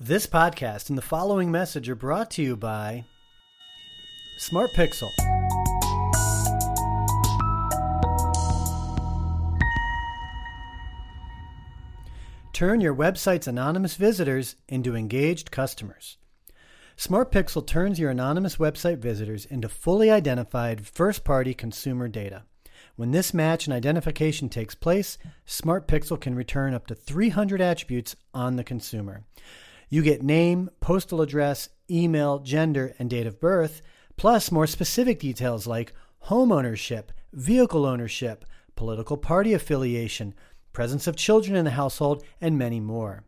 This podcast and the following message are brought to you by Smart Pixel. Turn your website's anonymous visitors into engaged customers. Smart Pixel turns your anonymous website visitors into fully identified first party consumer data. When this match and identification takes place, Smart Pixel can return up to 300 attributes on the consumer. You get name, postal address, email, gender, and date of birth, plus more specific details like home ownership, vehicle ownership, political party affiliation, presence of children in the household, and many more.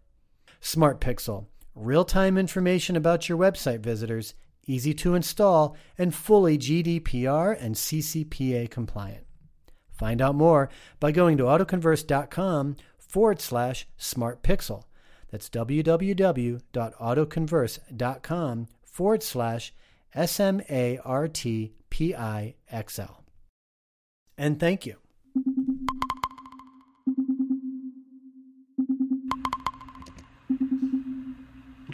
Smart Pixel, real time information about your website visitors, easy to install, and fully GDPR and CCPA compliant. Find out more by going to autoconverse.com forward slash smart pixel. That's www.autoconverse.com forward slash S M A R T P I X L. And thank you.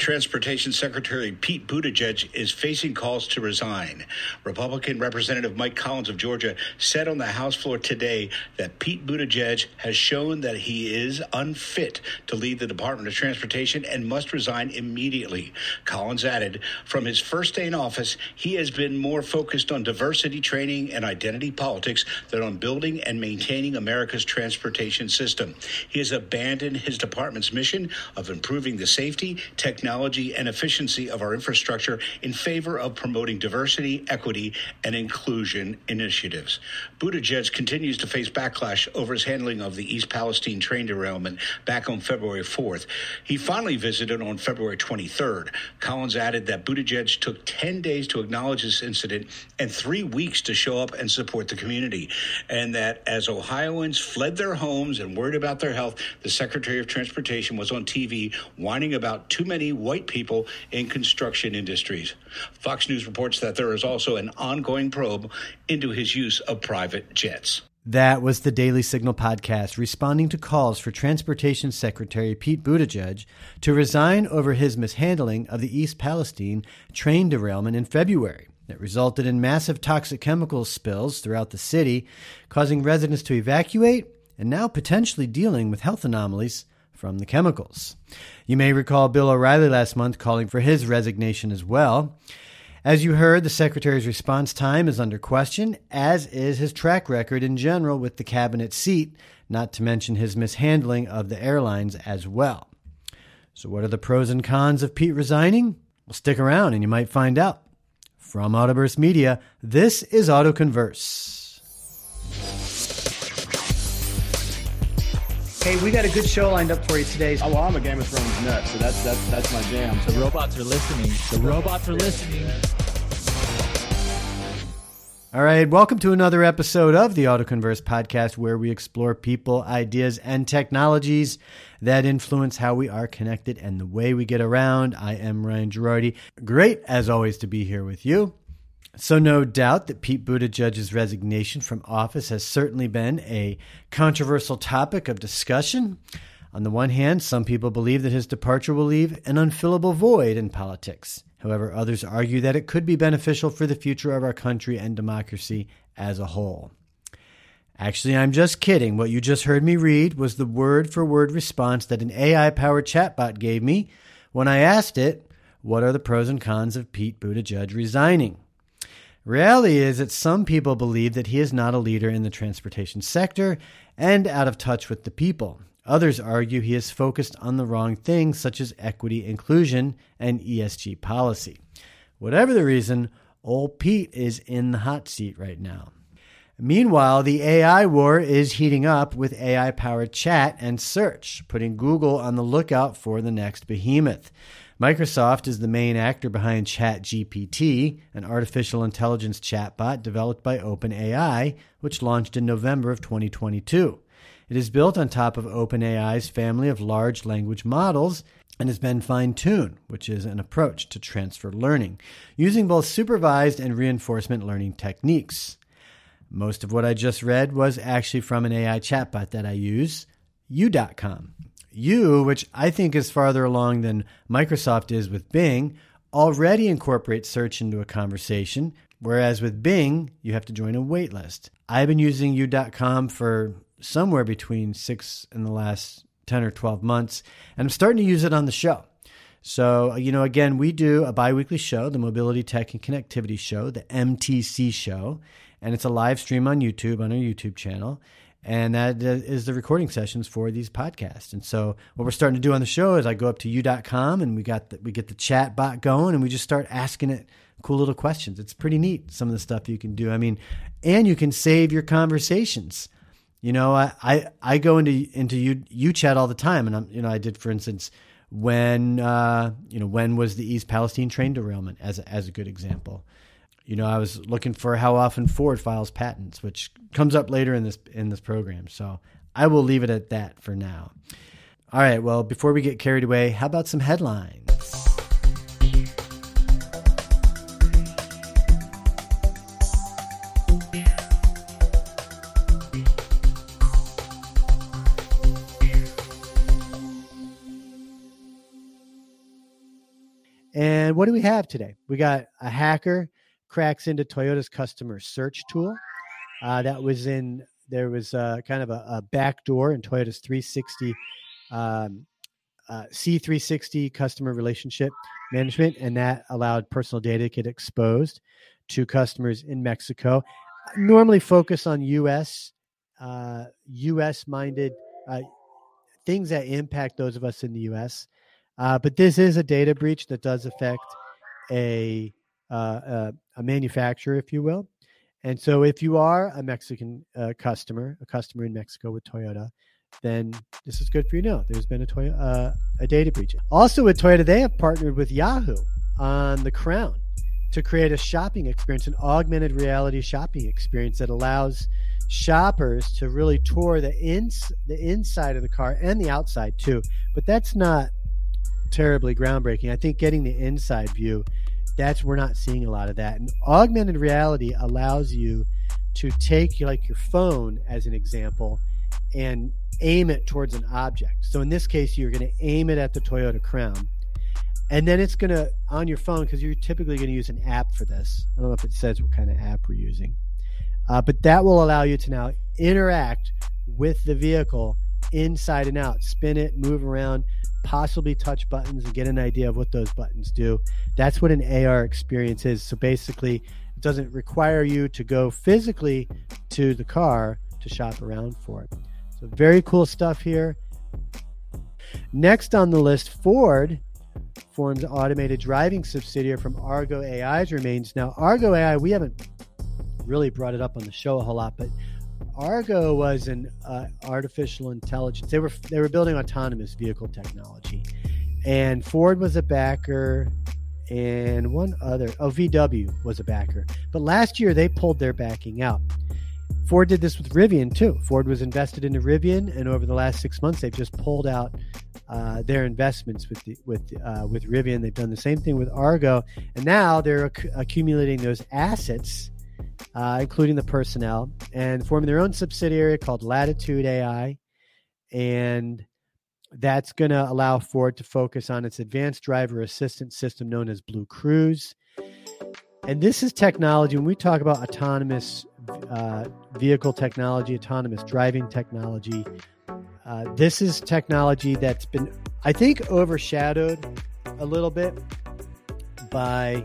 Transportation Secretary Pete Buttigieg is facing calls to resign. Republican Representative Mike Collins of Georgia said on the House floor today that Pete Buttigieg has shown that he is unfit to lead the Department of Transportation and must resign immediately. Collins added, from his first day in office, he has been more focused on diversity training and identity politics than on building and maintaining America's transportation system. He has abandoned his department's mission of improving the safety, technology, technology and efficiency of our infrastructure in favor of promoting diversity, equity, and inclusion initiatives. Buttigieg continues to face backlash over his handling of the East Palestine train derailment back on February 4th. He finally visited on February 23rd. Collins added that Buttigieg took 10 days to acknowledge this incident and three weeks to show up and support the community, and that as Ohioans fled their homes and worried about their health, the Secretary of Transportation was on TV whining about too many white people in construction industries. Fox News reports that there is also an ongoing probe into his use of private jets. That was the Daily Signal podcast responding to calls for Transportation Secretary Pete Buttigieg to resign over his mishandling of the East Palestine train derailment in February that resulted in massive toxic chemicals spills throughout the city, causing residents to evacuate and now potentially dealing with health anomalies from the chemicals. You may recall Bill O'Reilly last month calling for his resignation as well. As you heard, the Secretary's response time is under question, as is his track record in general with the cabinet seat, not to mention his mishandling of the airlines as well. So, what are the pros and cons of Pete resigning? Well, stick around and you might find out. From Autoburst Media, this is AutoConverse. Hey, we got a good show lined up for you today. Oh, well, I'm a Game of Thrones nut, so that's that's that's my jam. The robots are listening. The robots are listening. All right, welcome to another episode of the AutoConverse podcast, where we explore people, ideas, and technologies that influence how we are connected and the way we get around. I am Ryan Girardi. Great, as always, to be here with you. So, no doubt that Pete Buttigieg's resignation from office has certainly been a controversial topic of discussion. On the one hand, some people believe that his departure will leave an unfillable void in politics. However, others argue that it could be beneficial for the future of our country and democracy as a whole. Actually, I'm just kidding. What you just heard me read was the word for word response that an AI powered chatbot gave me when I asked it, What are the pros and cons of Pete Buttigieg resigning? Reality is that some people believe that he is not a leader in the transportation sector and out of touch with the people. Others argue he is focused on the wrong things, such as equity, inclusion, and ESG policy. Whatever the reason, old Pete is in the hot seat right now. Meanwhile, the AI war is heating up with AI powered chat and search, putting Google on the lookout for the next behemoth. Microsoft is the main actor behind ChatGPT, an artificial intelligence chatbot developed by OpenAI, which launched in November of 2022. It is built on top of OpenAI's family of large language models and has been fine tuned, which is an approach to transfer learning, using both supervised and reinforcement learning techniques. Most of what I just read was actually from an AI chatbot that I use, You.com. you, which I think is farther along than Microsoft is with Bing, already incorporate search into a conversation, whereas with Bing, you have to join a wait list. I've been using you.com for somewhere between six and the last 10 or 12 months, and I'm starting to use it on the show. So, you know, again, we do a bi weekly show, the Mobility Tech and Connectivity Show, the MTC Show, and it's a live stream on YouTube, on our YouTube channel. And that is the recording sessions for these podcasts. And so, what we're starting to do on the show is I go up to you.com and we got the, we get the chat bot going and we just start asking it cool little questions. It's pretty neat, some of the stuff you can do. I mean, and you can save your conversations. You know, I, I, I go into into you you chat all the time, and I'm you know I did for instance when uh, you know when was the East Palestine train derailment as as a good example. You know, I was looking for how often Ford files patents, which comes up later in this in this program. So I will leave it at that for now. All right. Well, before we get carried away, how about some headlines? And what do we have today? We got a hacker cracks into Toyota's customer search tool. Uh, that was in there was kind of a, a back door in Toyota's 360 um, uh, C360 customer relationship management, and that allowed personal data to get exposed to customers in Mexico. Normally focus on U.S. U.S. Uh, minded uh, things that impact those of us in the U.S. Uh, but this is a data breach that does affect a, a, a manufacturer, if you will. And so, if you are a Mexican uh, customer, a customer in Mexico with Toyota, then this is good for you to know. There's been a Toyota, uh, a data breach. Also, with Toyota, they have partnered with Yahoo on the Crown to create a shopping experience, an augmented reality shopping experience that allows shoppers to really tour the ins the inside of the car and the outside too. But that's not terribly groundbreaking. I think getting the inside view, that's we're not seeing a lot of that. And augmented reality allows you to take like your phone as an example and aim it towards an object. So in this case, you're going to aim it at the Toyota Crown. And then it's going to, on your phone, because you're typically going to use an app for this. I don't know if it says what kind of app we're using. Uh, but that will allow you to now interact with the vehicle inside and out, spin it, move around, possibly touch buttons and get an idea of what those buttons do. That's what an AR experience is. So basically, it doesn't require you to go physically to the car to shop around for it. So, very cool stuff here. Next on the list, Ford forms automated driving subsidiary from Argo AI's remains. Now, Argo AI, we haven't really brought it up on the show a whole lot, but Argo was an uh, artificial intelligence. They were they were building autonomous vehicle technology, and Ford was a backer, and one other oh VW was a backer. But last year they pulled their backing out. Ford did this with Rivian too. Ford was invested into Rivian, and over the last six months they've just pulled out uh, their investments with the, with uh, with Rivian. They've done the same thing with Argo, and now they're ac- accumulating those assets uh, including the personnel, and forming their own subsidiary called Latitude AI. And that's going to allow Ford to focus on its advanced driver assistance system known as BlueCruise. And this is technology, when we talk about autonomous uh, vehicle technology, autonomous driving technology, uh, this is technology that's been, I think, overshadowed a little bit by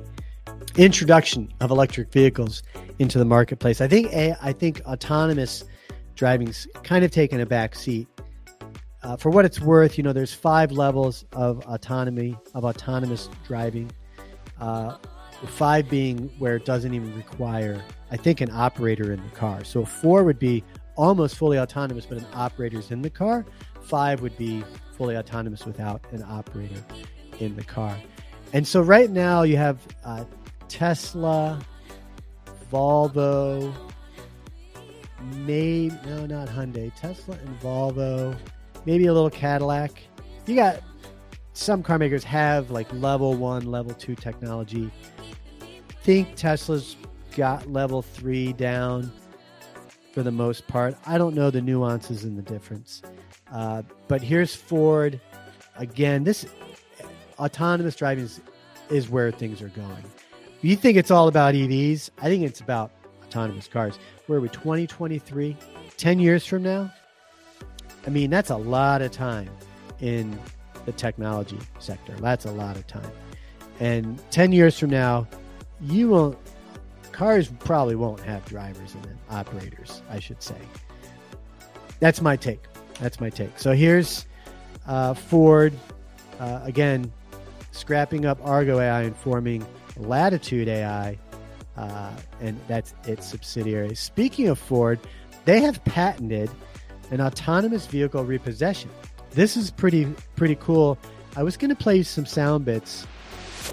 introduction of electric vehicles into the marketplace. I think I think autonomous driving's kind of taken a back seat. Uh, for what it's worth, you know, there's five levels of autonomy of autonomous driving. Uh, five being where it doesn't even require, I think, an operator in the car. So four would be almost fully autonomous, but an operator's in the car. Five would be fully autonomous without an operator in the car. And so right now you have uh, Tesla, Volvo, maybe no, not Hyundai, Tesla and Volvo, maybe a little Cadillac. You got some car makers have like level one, level two technology. Think Tesla's got level three down for the most part. I don't know the nuances and the difference. Uh, but here's Ford again. This autonomous driving is, is where things are going. You think it's all about EVs? I think it's about autonomous cars. Where are we? 2023, 10 years from now. I mean, that's a lot of time in the technology sector. That's a lot of time. And 10 years from now, you won't, cars probably won't have drivers in and operators, I should say. That's my take. That's my take. So here's uh, Ford, uh, again, scrapping up Argo AI and forming Latitude AI, uh, and that's its subsidiary. Speaking of Ford, they have patented an autonomous vehicle repossession. This is pretty pretty cool. I was going to play some sound bits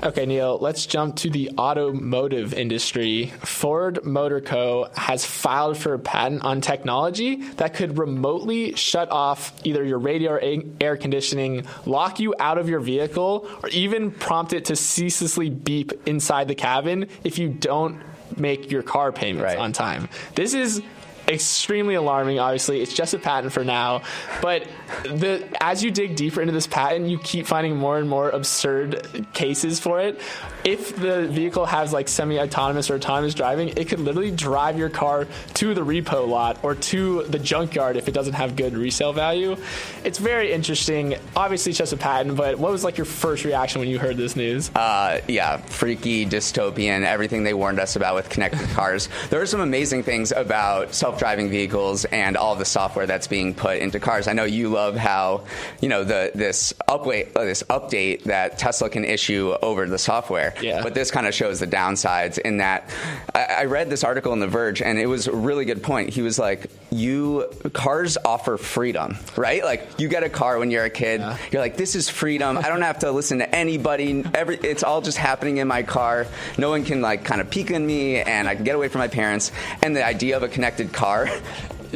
Okay, Neil, let's jump to the automotive industry. Ford Motor Co. has filed for a patent on technology that could remotely shut off either your radio or air conditioning, lock you out of your vehicle, or even prompt it to ceaselessly beep inside the cabin if you don't make your car payments right. on time. This is extremely alarming. Obviously, it's just a patent for now, but the as you dig deeper into this patent, you keep finding more and more absurd cases for it. If the vehicle has like semi-autonomous or autonomous driving, it could literally drive your car to the repo lot or to the junkyard if it doesn't have good resale value. It's very interesting. Obviously, it's just a patent, but what was like your first reaction when you heard this news? Uh, yeah, freaky, dystopian, everything they warned us about with connected cars. There are some amazing things about self self-driving vehicles and all the software that's being put into cars. I know you love how you know the this update uh, this update that Tesla can issue over the software. Yeah. But this kind of shows the downsides in that I, I read this article in The Verge and it was a really good point. He was like, "You cars offer freedom, right? Like you get a car when you're a kid, yeah. you're like, this is freedom. I don't have to listen to anybody. Every it's all just happening in my car. No one can like kind of peek on me, and I can get away from my parents. And the idea of a connected car." Car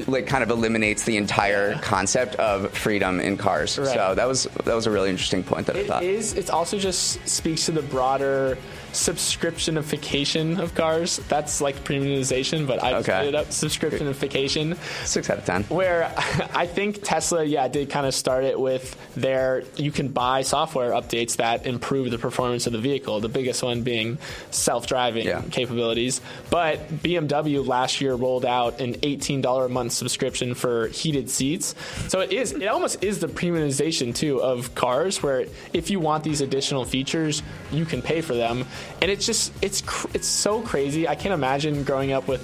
like kind of eliminates the entire concept of freedom in cars. Right. So that was that was a really interesting point that it I thought. It is. It also just speaks to the broader subscriptionification of cars. That's like premiumization, but I okay. it up subscriptionification. Six out of ten. Where I think Tesla, yeah, did kind of start it with their you can buy software updates that improve the performance of the vehicle. The biggest one being self-driving yeah. capabilities. But BMW last year rolled out an $18 a month subscription for heated seats. So it is it almost is the premiumization too of cars where if you want these additional features, you can pay for them and it's just it's it's so crazy. I can't imagine growing up with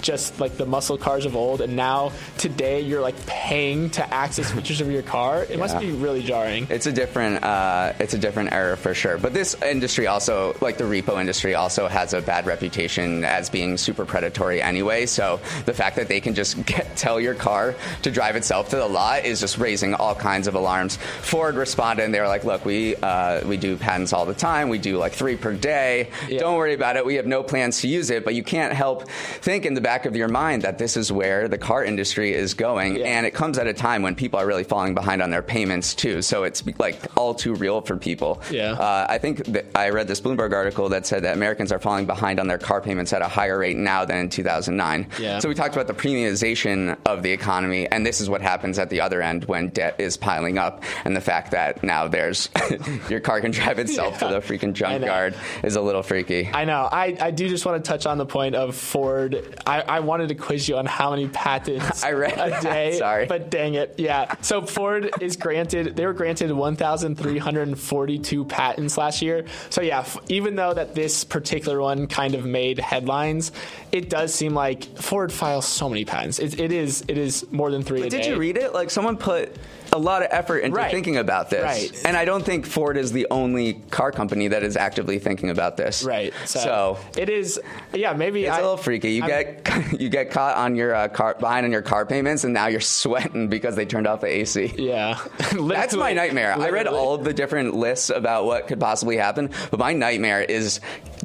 just like the muscle cars of old, and now today you're like paying to access features of your car. It yeah. must be really jarring. It's a different uh, it's a different era for sure. But this industry also, like the repo industry, also has a bad reputation as being super predatory anyway. So the fact that they can just get, tell your car to drive itself to the lot is just raising all kinds of alarms. Ford responded and they were like, "Look, we uh, we do patents all the time. We do like three per day. Yeah. Don't worry about it. We have no plans to use it, but you can't help think in the back of your mind that this is where the car industry is going. Yeah. And it comes at a time when people are really falling behind on their payments too. So it's like all too real for people. Yeah. Uh, I think I read this Bloomberg article that said that Americans are falling behind on their car payments at a higher rate now than in 2009. Yeah. So we talked about the premiumization of the economy, and this is what happens at the other end when debt is piling up, and the fact that now there's your car can drive itself yeah. to the freaking junkyard is a little freaky. I know. I, I do just want to touch on the point of Ford. I, I wanted to quiz you on how many patents I read a day. Sorry. But dang it. Yeah. So Ford is granted, they were granted 1,342 patents last year. So yeah, even though that this particular one kind of made headlines, it does seem like Ford files so many patents. It, it is it is more than three but did day. you read it? Like someone put a lot of effort into right. thinking about this. Right. And I don't think Ford is the only car company that is actively thinking about this. Right. So, so it is. Yeah, maybe it's I, a little freaky. You I'm, get you get caught on your uh, car behind on your car payments, and now you're sweating because they turned off the AC. Yeah. That's my nightmare. Literally. I read all of the different lists about what could possibly happen, but my nightmare is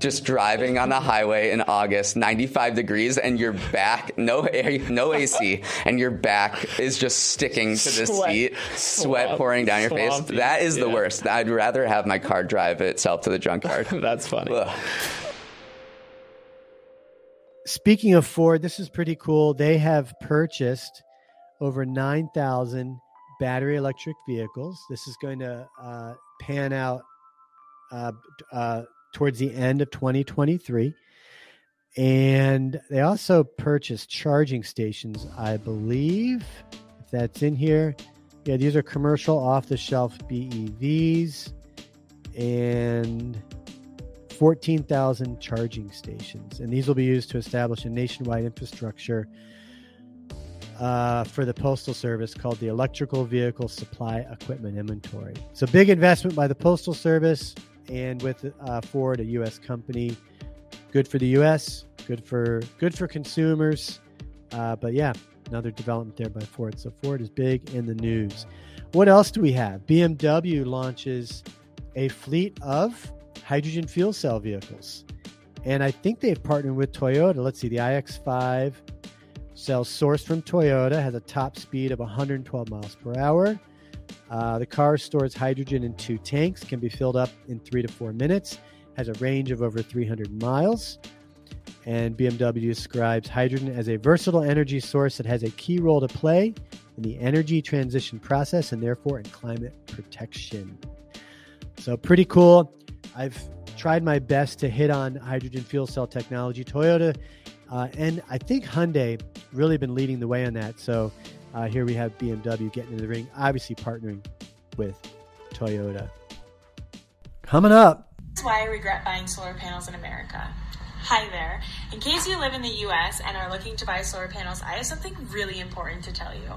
just driving on the highway in August, 95 degrees, and your back, no air, no AC, and your back is just sticking to the Sweat. seat, sweat Swamp. pouring down your Swampy. face. That is yeah. the worst. I'd rather have my car drive itself to the junkyard. That's funny. Ugh. Speaking of Ford, this is pretty cool. They have purchased over 9,000 battery electric vehicles. This is going to uh, pan out uh, uh, towards the end of 2023. And they also purchased charging stations, I believe, if that's in here. Yeah, these are commercial off the shelf BEVs and 14,000 charging stations. And these will be used to establish a nationwide infrastructure uh, for the Postal Service called the Electrical Vehicle Supply Equipment Inventory. So, big investment by the Postal Service and with uh, Ford, a U.S. company. Good for the U.S. Good for good for consumers. Uh, but yeah, another development there by Ford. So Ford is big in the news. What else do we have? BMW launches a fleet of hydrogen fuel cell vehicles. And I think they've partnered with Toyota. Let's see, the iX5 cells sourced from Toyota has a top speed of 112 miles per hour. Uh, the car stores hydrogen in two tanks, can be filled up in three to four minutes, has a range of over 300 miles. And BMW describes hydrogen as a versatile energy source that has a key role to play in the energy transition process and therefore in climate protection. So, pretty cool. I've tried my best to hit on hydrogen fuel cell technology. Toyota uh, and I think Hyundai really been leading the way on that. So uh, here we have BMW getting in the ring, obviously partnering with Toyota. Coming up. That's why I regret buying solar panels in America. Hi there. In case you live in the US and are looking to buy solar panels, I have something really important to tell you.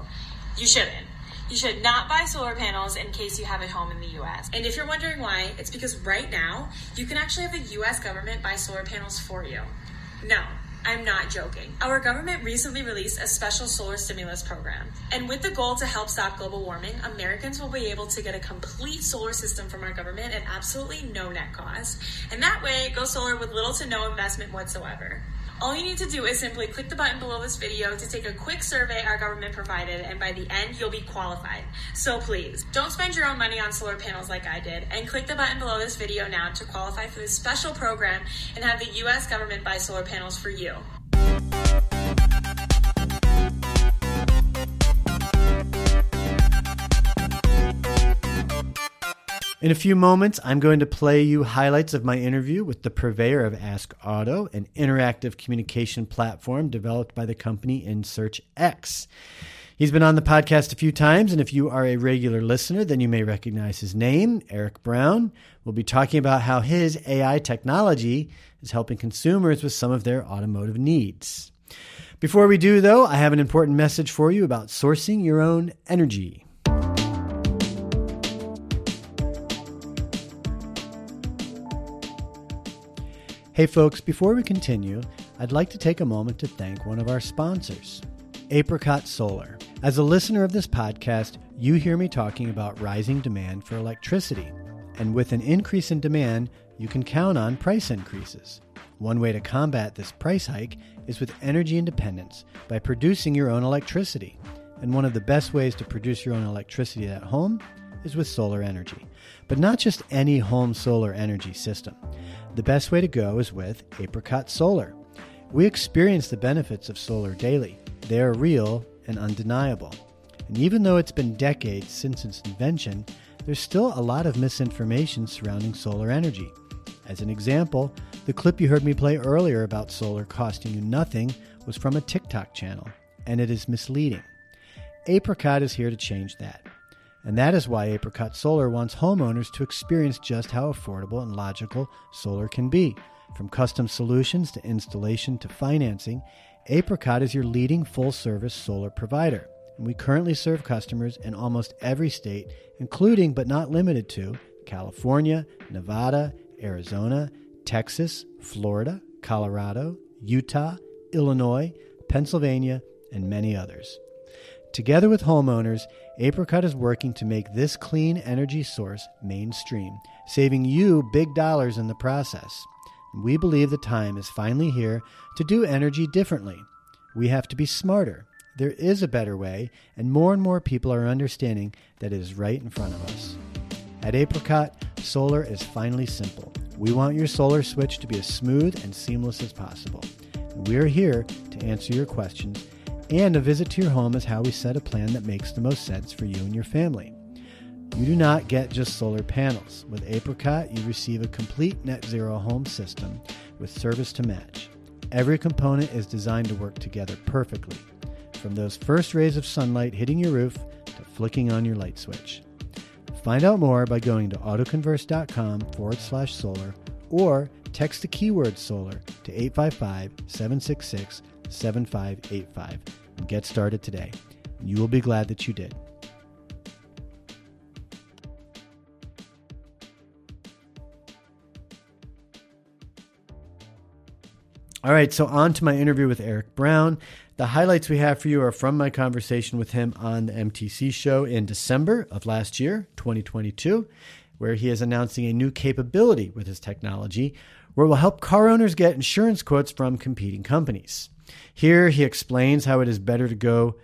You shouldn't. You should not buy solar panels in case you have a home in the US. And if you're wondering why, it's because right now you can actually have the US government buy solar panels for you. No, I'm not joking. Our government recently released a special solar stimulus program. And with the goal to help stop global warming, Americans will be able to get a complete solar system from our government at absolutely no net cost. And that way, go solar with little to no investment whatsoever. All you need to do is simply click the button below this video to take a quick survey our government provided, and by the end, you'll be qualified. So please, don't spend your own money on solar panels like I did, and click the button below this video now to qualify for this special program and have the US government buy solar panels for you. In a few moments, I'm going to play you highlights of my interview with the purveyor of Ask Auto, an interactive communication platform developed by the company in Search X. He's been on the podcast a few times, and if you are a regular listener, then you may recognize his name, Eric Brown. We'll be talking about how his AI technology is helping consumers with some of their automotive needs. Before we do, though, I have an important message for you about sourcing your own energy. Hey, folks, before we continue, I'd like to take a moment to thank one of our sponsors, Apricot Solar. As a listener of this podcast, you hear me talking about rising demand for electricity. And with an increase in demand, you can count on price increases. One way to combat this price hike is with energy independence by producing your own electricity. And one of the best ways to produce your own electricity at home is with solar energy. But not just any home solar energy system. The best way to go is with Apricot Solar. We experience the benefits of solar daily. They are real and undeniable. And even though it's been decades since its invention, there's still a lot of misinformation surrounding solar energy. As an example, the clip you heard me play earlier about solar costing you nothing was from a TikTok channel, and it is misleading. Apricot is here to change that. And that is why Apricot Solar wants homeowners to experience just how affordable and logical solar can be. From custom solutions to installation to financing, Apricot is your leading full service solar provider. And we currently serve customers in almost every state, including but not limited to California, Nevada, Arizona, Texas, Florida, Colorado, Utah, Illinois, Pennsylvania, and many others. Together with homeowners, Apricot is working to make this clean energy source mainstream, saving you big dollars in the process. We believe the time is finally here to do energy differently. We have to be smarter. There is a better way, and more and more people are understanding that it is right in front of us. At Apricot, solar is finally simple. We want your solar switch to be as smooth and seamless as possible. We are here to answer your questions And a visit to your home is how we set a plan that makes the most sense for you and your family. You do not get just solar panels. With Apricot, you receive a complete net zero home system with service to match. Every component is designed to work together perfectly, from those first rays of sunlight hitting your roof to flicking on your light switch. Find out more by going to autoconverse.com forward slash solar or text the keyword solar to 855 766 7585 and get started today. You will be glad that you did. All right, so on to my interview with Eric Brown. The highlights we have for you are from my conversation with him on the MTC show in December of last year, 2022, where he is announcing a new capability with his technology where it will help car owners get insurance quotes from competing companies. Here he explains how it is better to go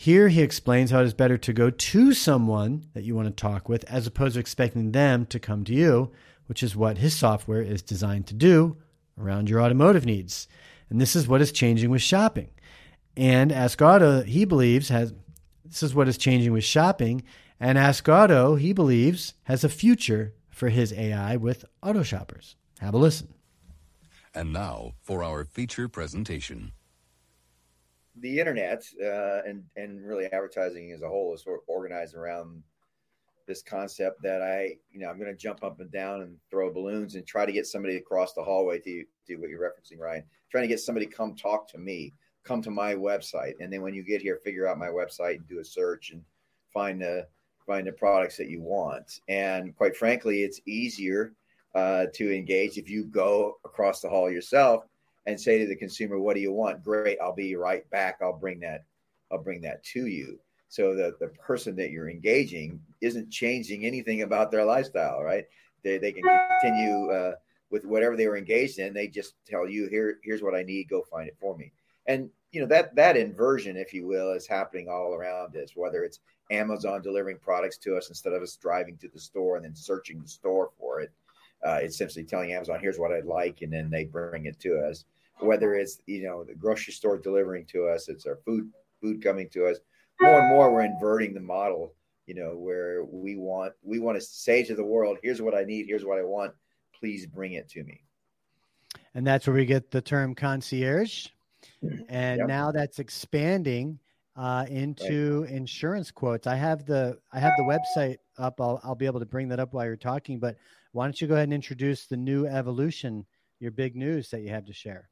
here he explains how it is better to go to someone that you want to talk with as opposed to expecting them to come to you, which is what his software is designed to do around your automotive needs. And this is what is changing with shopping. And Ask he believes, has this is what is changing with shopping. And Ask he believes, has a future for his AI with auto shoppers. Have a listen. And now for our feature presentation. The internet uh, and and really advertising as a whole is sort of organized around this concept that I, you know, I'm going to jump up and down and throw balloons and try to get somebody across the hallway to do what you're referencing, Ryan. Trying to get somebody come talk to me, come to my website, and then when you get here, figure out my website and do a search and find the find the products that you want. And quite frankly, it's easier uh, to engage if you go across the hall yourself and say to the consumer, "What do you want?" Great, I'll be right back. I'll bring that. I'll bring that to you so that the person that you're engaging isn't changing anything about their lifestyle right they, they can continue uh, with whatever they were engaged in they just tell you here here's what i need go find it for me and you know that that inversion if you will is happening all around us whether it's amazon delivering products to us instead of us driving to the store and then searching the store for it uh, it's simply telling amazon here's what i'd like and then they bring it to us. Whether it's you know the grocery store delivering to us it's our food food coming to us. More and more we're inverting the model you know where we want we want to say to the world here's what i need here's what i want please bring it to me. And that's where we get the term concierge. And yep. now that's expanding uh, into right. insurance quotes. I have the i have the website up. I'll, I'll be able to bring that up while you're talking but why don't you go ahead and introduce the new evolution your big news that you have to share?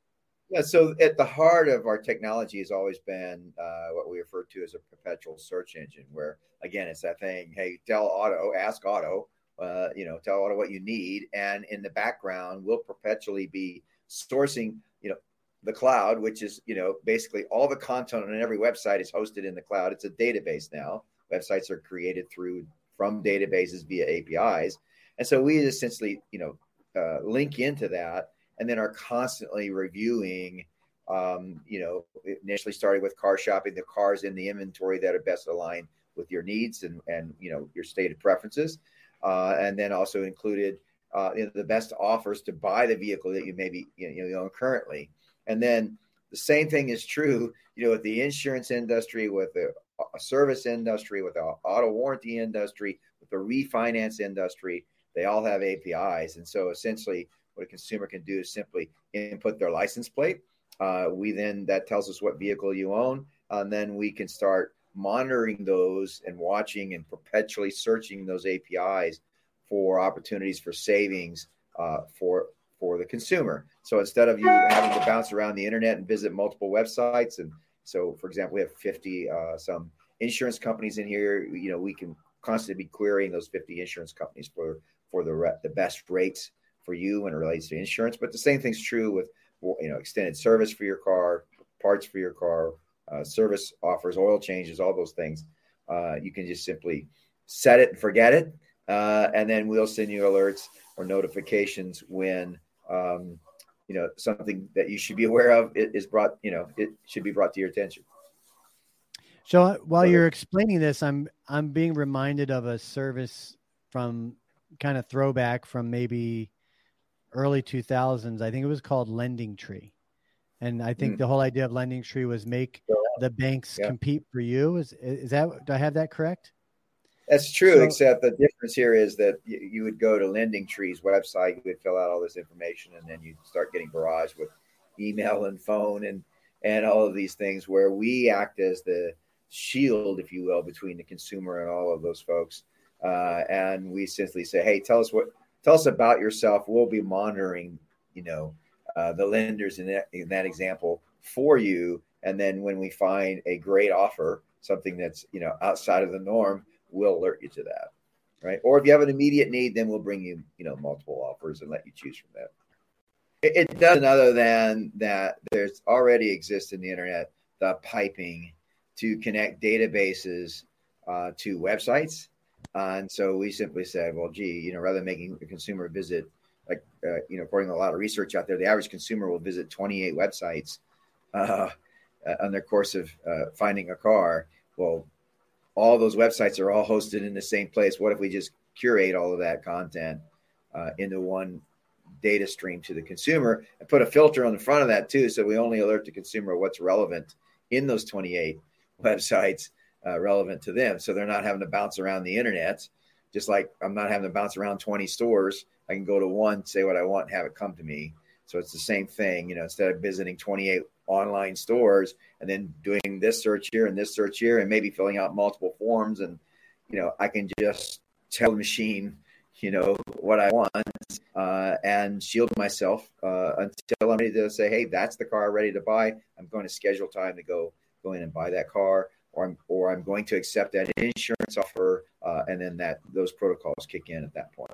Yeah, so at the heart of our technology has always been uh, what we refer to as a perpetual search engine, where again it's that thing, hey, tell Auto, ask Auto, uh, you know, tell Auto what you need, and in the background we'll perpetually be sourcing, you know, the cloud, which is you know basically all the content on every website is hosted in the cloud. It's a database now. Websites are created through from databases via APIs, and so we essentially you know uh, link into that and then are constantly reviewing um, you know initially started with car shopping the cars in the inventory that are best aligned with your needs and and you know your stated preferences uh, and then also included uh, you know, the best offers to buy the vehicle that you maybe you know, you own currently and then the same thing is true you know with the insurance industry with the service industry with the auto warranty industry with the refinance industry they all have apis and so essentially what a consumer can do is simply input their license plate. Uh, we then that tells us what vehicle you own, and then we can start monitoring those and watching and perpetually searching those APIs for opportunities for savings uh, for for the consumer. So instead of you having to bounce around the internet and visit multiple websites, and so for example, we have 50 uh, some insurance companies in here. You know, we can constantly be querying those 50 insurance companies for for the re- the best rates for you when it relates to insurance. But the same thing's true with you know extended service for your car, parts for your car, uh, service offers, oil changes, all those things. Uh, you can just simply set it and forget it, uh, and then we'll send you alerts or notifications when um, you know something that you should be aware of is brought. You know, it should be brought to your attention. So uh, while you're explaining this, I'm I'm being reminded of a service from kind of throwback from maybe early 2000s. I think it was called Lending Tree. And I think Mm. the whole idea of Lending Tree was make the banks Yeah. compete for you. Is is that do I have that correct? That's true, So- except the difference here is that you, you would go to Lending Tree's website, you would fill out all this information, and then you start getting barraged with email and phone and and all of these things. Where we act as the shield, if you will, between the consumer and all of those folks, uh, and we simply say, "Hey, tell us what, tell us about yourself. We'll be monitoring, you know, uh, the lenders in that in that example for you, and then when we find a great offer, something that's you know outside of the norm." We'll alert you to that right? Or if you have an immediate need then we'll bring you you know multiple offers and let you choose from that. It, it doesn't other than that there's already exists in the internet the piping to connect databases uh, to websites. Uh, and so we simply said well gee you know rather than making a consumer visit like uh, you know according to a lot of research out there the average consumer will visit 28 websites uh, uh, on their course of uh, finding a car. Well all those websites are all hosted in the same place. What if we just curate all of that content uh, into one data stream to the consumer and put a filter on the front of that too, so we only alert the consumer what's relevant in those 28 websites uh, relevant to them, so they're not having to bounce around the internet. Just like I'm not having to bounce around 20 stores, I can go to one, say what I want, have it come to me. So it's the same thing, you know. Instead of visiting 28 online stores and then doing this search here and this search here and maybe filling out multiple forms and you know i can just tell the machine you know what i want uh, and shield myself uh, until i'm ready to say hey that's the car ready to buy. I'm going to schedule time to go go in and buy that car or i'm or i'm going to accept that insurance offer uh, and then that those protocols kick in at that point.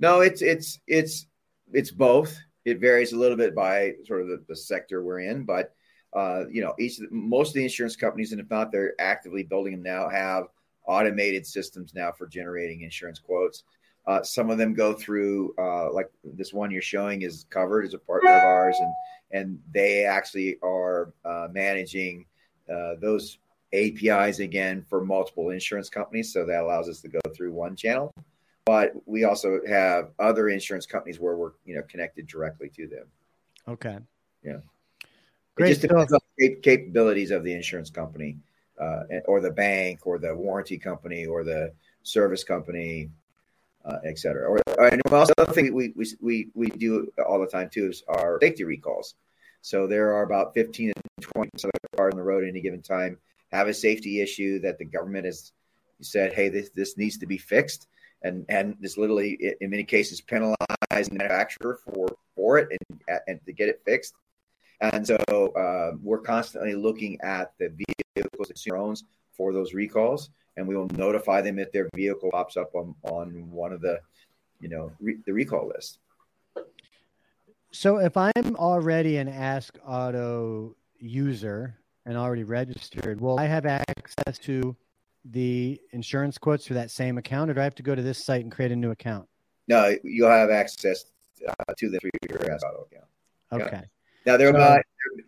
No it's it's it's it's both it varies a little bit by sort of the, the sector we're in, but uh, you know, each most of the insurance companies, and if not, they're actively building them now, have automated systems now for generating insurance quotes. Uh, some of them go through, uh, like this one you're showing is covered as a partner of ours, and and they actually are uh, managing uh, those APIs again for multiple insurance companies. So that allows us to go through one channel but we also have other insurance companies where we're you know connected directly to them. Okay. Yeah. Great It just depends on the capabilities of the insurance company, uh, or the bank, or the warranty company, or the service company, uh, et cetera. Or and also the thing we, we we we do all the time too is our safety recalls. So there are about fifteen to twenty cars on the road at any given time have a safety issue that the government has said, hey, this this needs to be fixed and and this literally in many cases penalizing the manufacturer for for it and and to get it fixed. And so uh, we're constantly looking at the vehicles that owns for those recalls, and we will notify them if their vehicle pops up on on one of the you know re- the recall list. So if I'm already an Ask Auto user and already registered, will I have access to the insurance quotes for that same account, or do I have to go to this site and create a new account? No, you'll have access uh, to the through your Ask Auto account. Okay. Yeah. Now there So- might,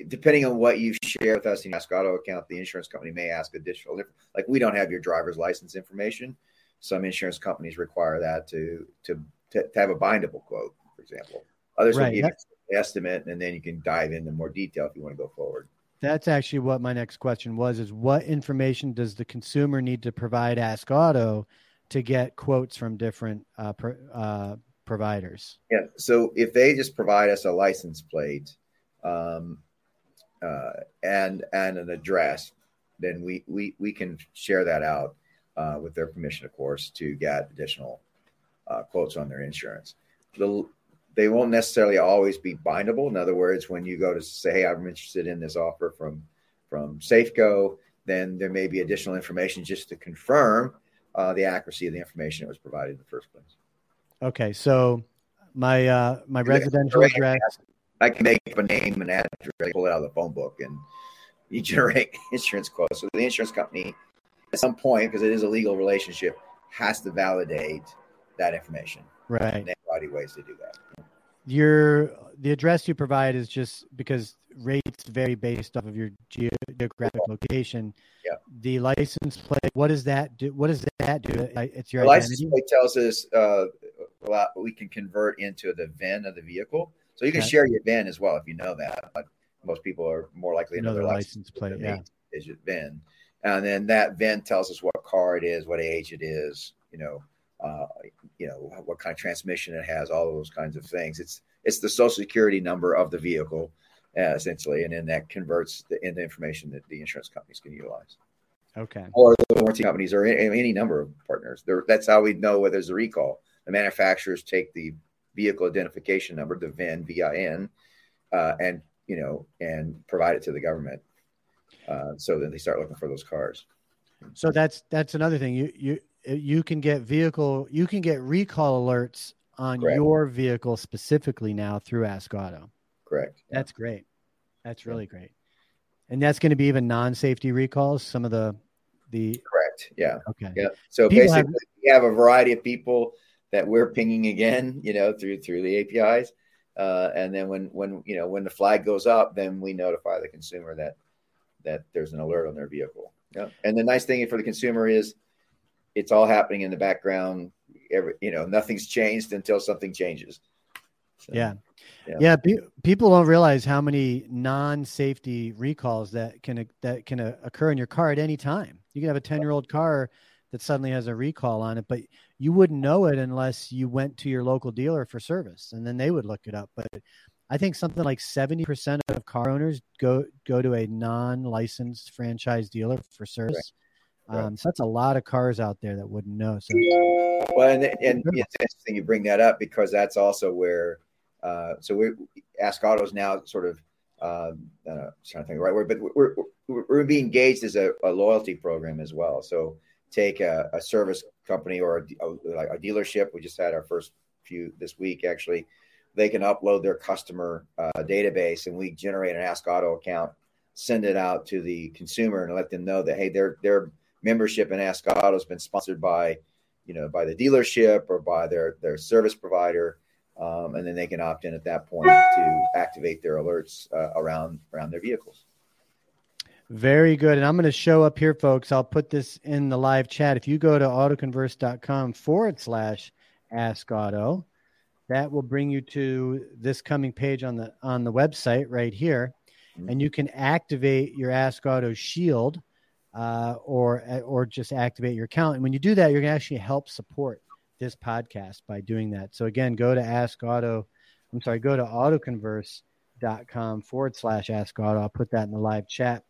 depending on what you share with us in your Ask Auto account, the insurance company may ask additional. Like we don't have your driver's license information. Some insurance companies require that to to to, to have a bindable quote, for example. Others Right, will give you an estimate, and then you can dive into more detail if you want to go forward. That's actually what my next question was: is what information does the consumer need to provide Ask Auto to get quotes from different uh, uh, providers? Yeah. So if they just provide us a license plate um, uh, and and an address, then we we we can share that out uh, with their permission, of course, to get additional uh, quotes on their insurance. The, they won't necessarily always be bindable. In other words, when you go to say, "Hey, I'm interested in this offer from from Safeco," then there may be additional information just to confirm uh, the accuracy of the information that was provided in the first place. Okay, so my uh, my residential address. I can make up a name and address, pull it out of the phone book, and you generate insurance quotes. So the insurance company, at some point, because it is a legal relationship, has to validate that information. Right. And there are a variety of ways to do that. Your the address you provide is just because rates vary based off of your geo- geographic location. Yeah. The license plate. What does that do? What does that do? It's your license plate tells us uh, a lot, we can convert into the VIN of the vehicle. So you can Okay. share your VIN as well if you know that. But most people are more likely to know their license plate, yeah. eight digit VIN, and then that VIN tells us what car it is, what age it is, you know, uh, you know what kind of transmission it has, all of those kinds of things. It's it's the social security number of the vehicle, uh, essentially, and then that converts the, into information that the insurance companies can utilize, Okay. or the warranty companies, or any, any number of partners. They're, that's how we know whether there's a recall. The manufacturers take the vehicle identification number, the VIN, VIN, uh, and you know, and provide it to the government. Uh, so then they start looking for those cars. So that's that's another thing. You you you can get vehicle you can get recall alerts on Correct. your vehicle specifically now through Ask Auto. Correct. That's great. That's really great. And that's going to be even non-safety recalls. Some of the the Correct. Yeah. okay. Yeah. So People have- basically, we have a variety of people that we're pinging again, you know, through through the APIs, uh, and then when when you know when the flag goes up, then we notify the consumer that that there's an alert on their vehicle. Yeah. And the nice thing for the consumer is it's all happening in the background. Every you know, nothing's changed until something changes. So, Yeah. Yeah. Yeah, pe- people don't realize how many non-safety recalls that can that can uh, occur in your car at any time. You can have a 10-year-old car that suddenly has a recall on it, but you wouldn't know it unless you went to your local dealer for service and then they would look it up. But I think something like 70% of car owners go go to a non-licensed franchise dealer for service. Right. Um, so that's a lot of cars out there that wouldn't know. So Well, and, and it's interesting you bring that up because that's also where, uh, so we Ask Autos now sort of, um, uh, trying to think of the right word, but we're, we're, we're being engaged as a, a loyalty program as well. So take a, a service company or a, a, like a dealership. We just had our first few this week actually. They can upload their customer uh, database and we generate an Ask Auto account, send it out to the consumer and let them know that, hey, their, their membership in Ask Auto has been sponsored by you know, by the dealership or by their their service provider, um, and then they can opt in at that point to activate their alerts uh, around around their vehicles. Very good. And I'm going to show up here, folks. I'll put this in the live chat. If you go to autoconverse.com forward slash ask auto, that will bring you to this coming page on the on the website right here. And you can activate your Ask Auto Shield uh, or or just activate your account. And when you do that, you're going to actually help support this podcast by doing that. So again, go to Ask Auto. I'm sorry, go to autoconverse.com forward slash Ask Auto. I'll put that in the live chat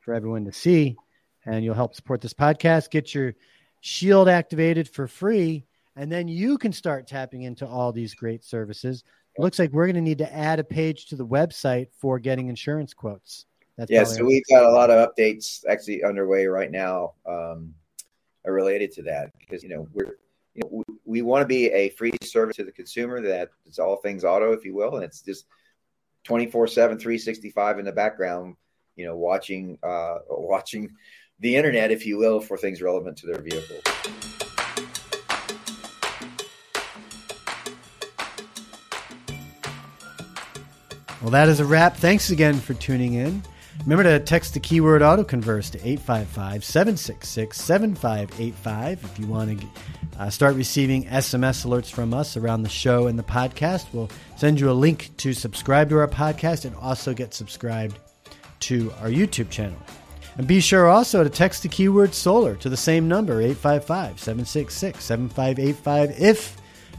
for everyone to see, and you'll help support this podcast. Get your Shield activated for free, and then you can start tapping into all these great services. Looks like we're going to need to add a page to the website for getting insurance quotes. That's yeah, so we've got a lot of updates actually underway right now um, related to that because you know we're you know we, we want to be a free service to the consumer that it's all things auto, if you will, and it's just 24 7 365 in the background you know watching uh watching the internet if you will for things relevant to their vehicle Well, that is a wrap. Thanks again for tuning in. Remember to text the keyword autoconverse to 855 766 7585 if you want to uh, start receiving SMS alerts from us around the show and the podcast. We'll send you a link to subscribe to our podcast and also get subscribed to our YouTube channel. And be sure also to text the keyword solar to the same number, 855 766 7585, if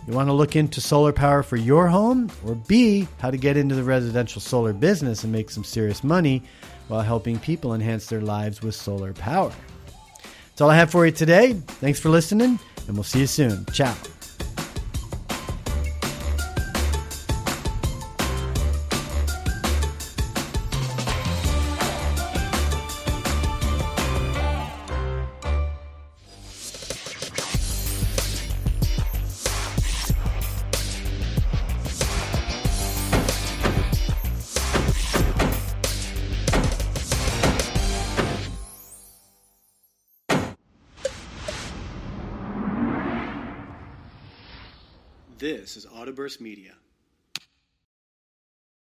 you want to look into solar power for your home, or B, how to get into the residential solar business and make some serious money while helping people enhance their lives with solar power. That's all I have for you today. Thanks for listening, and we'll see you soon. Ciao. Media.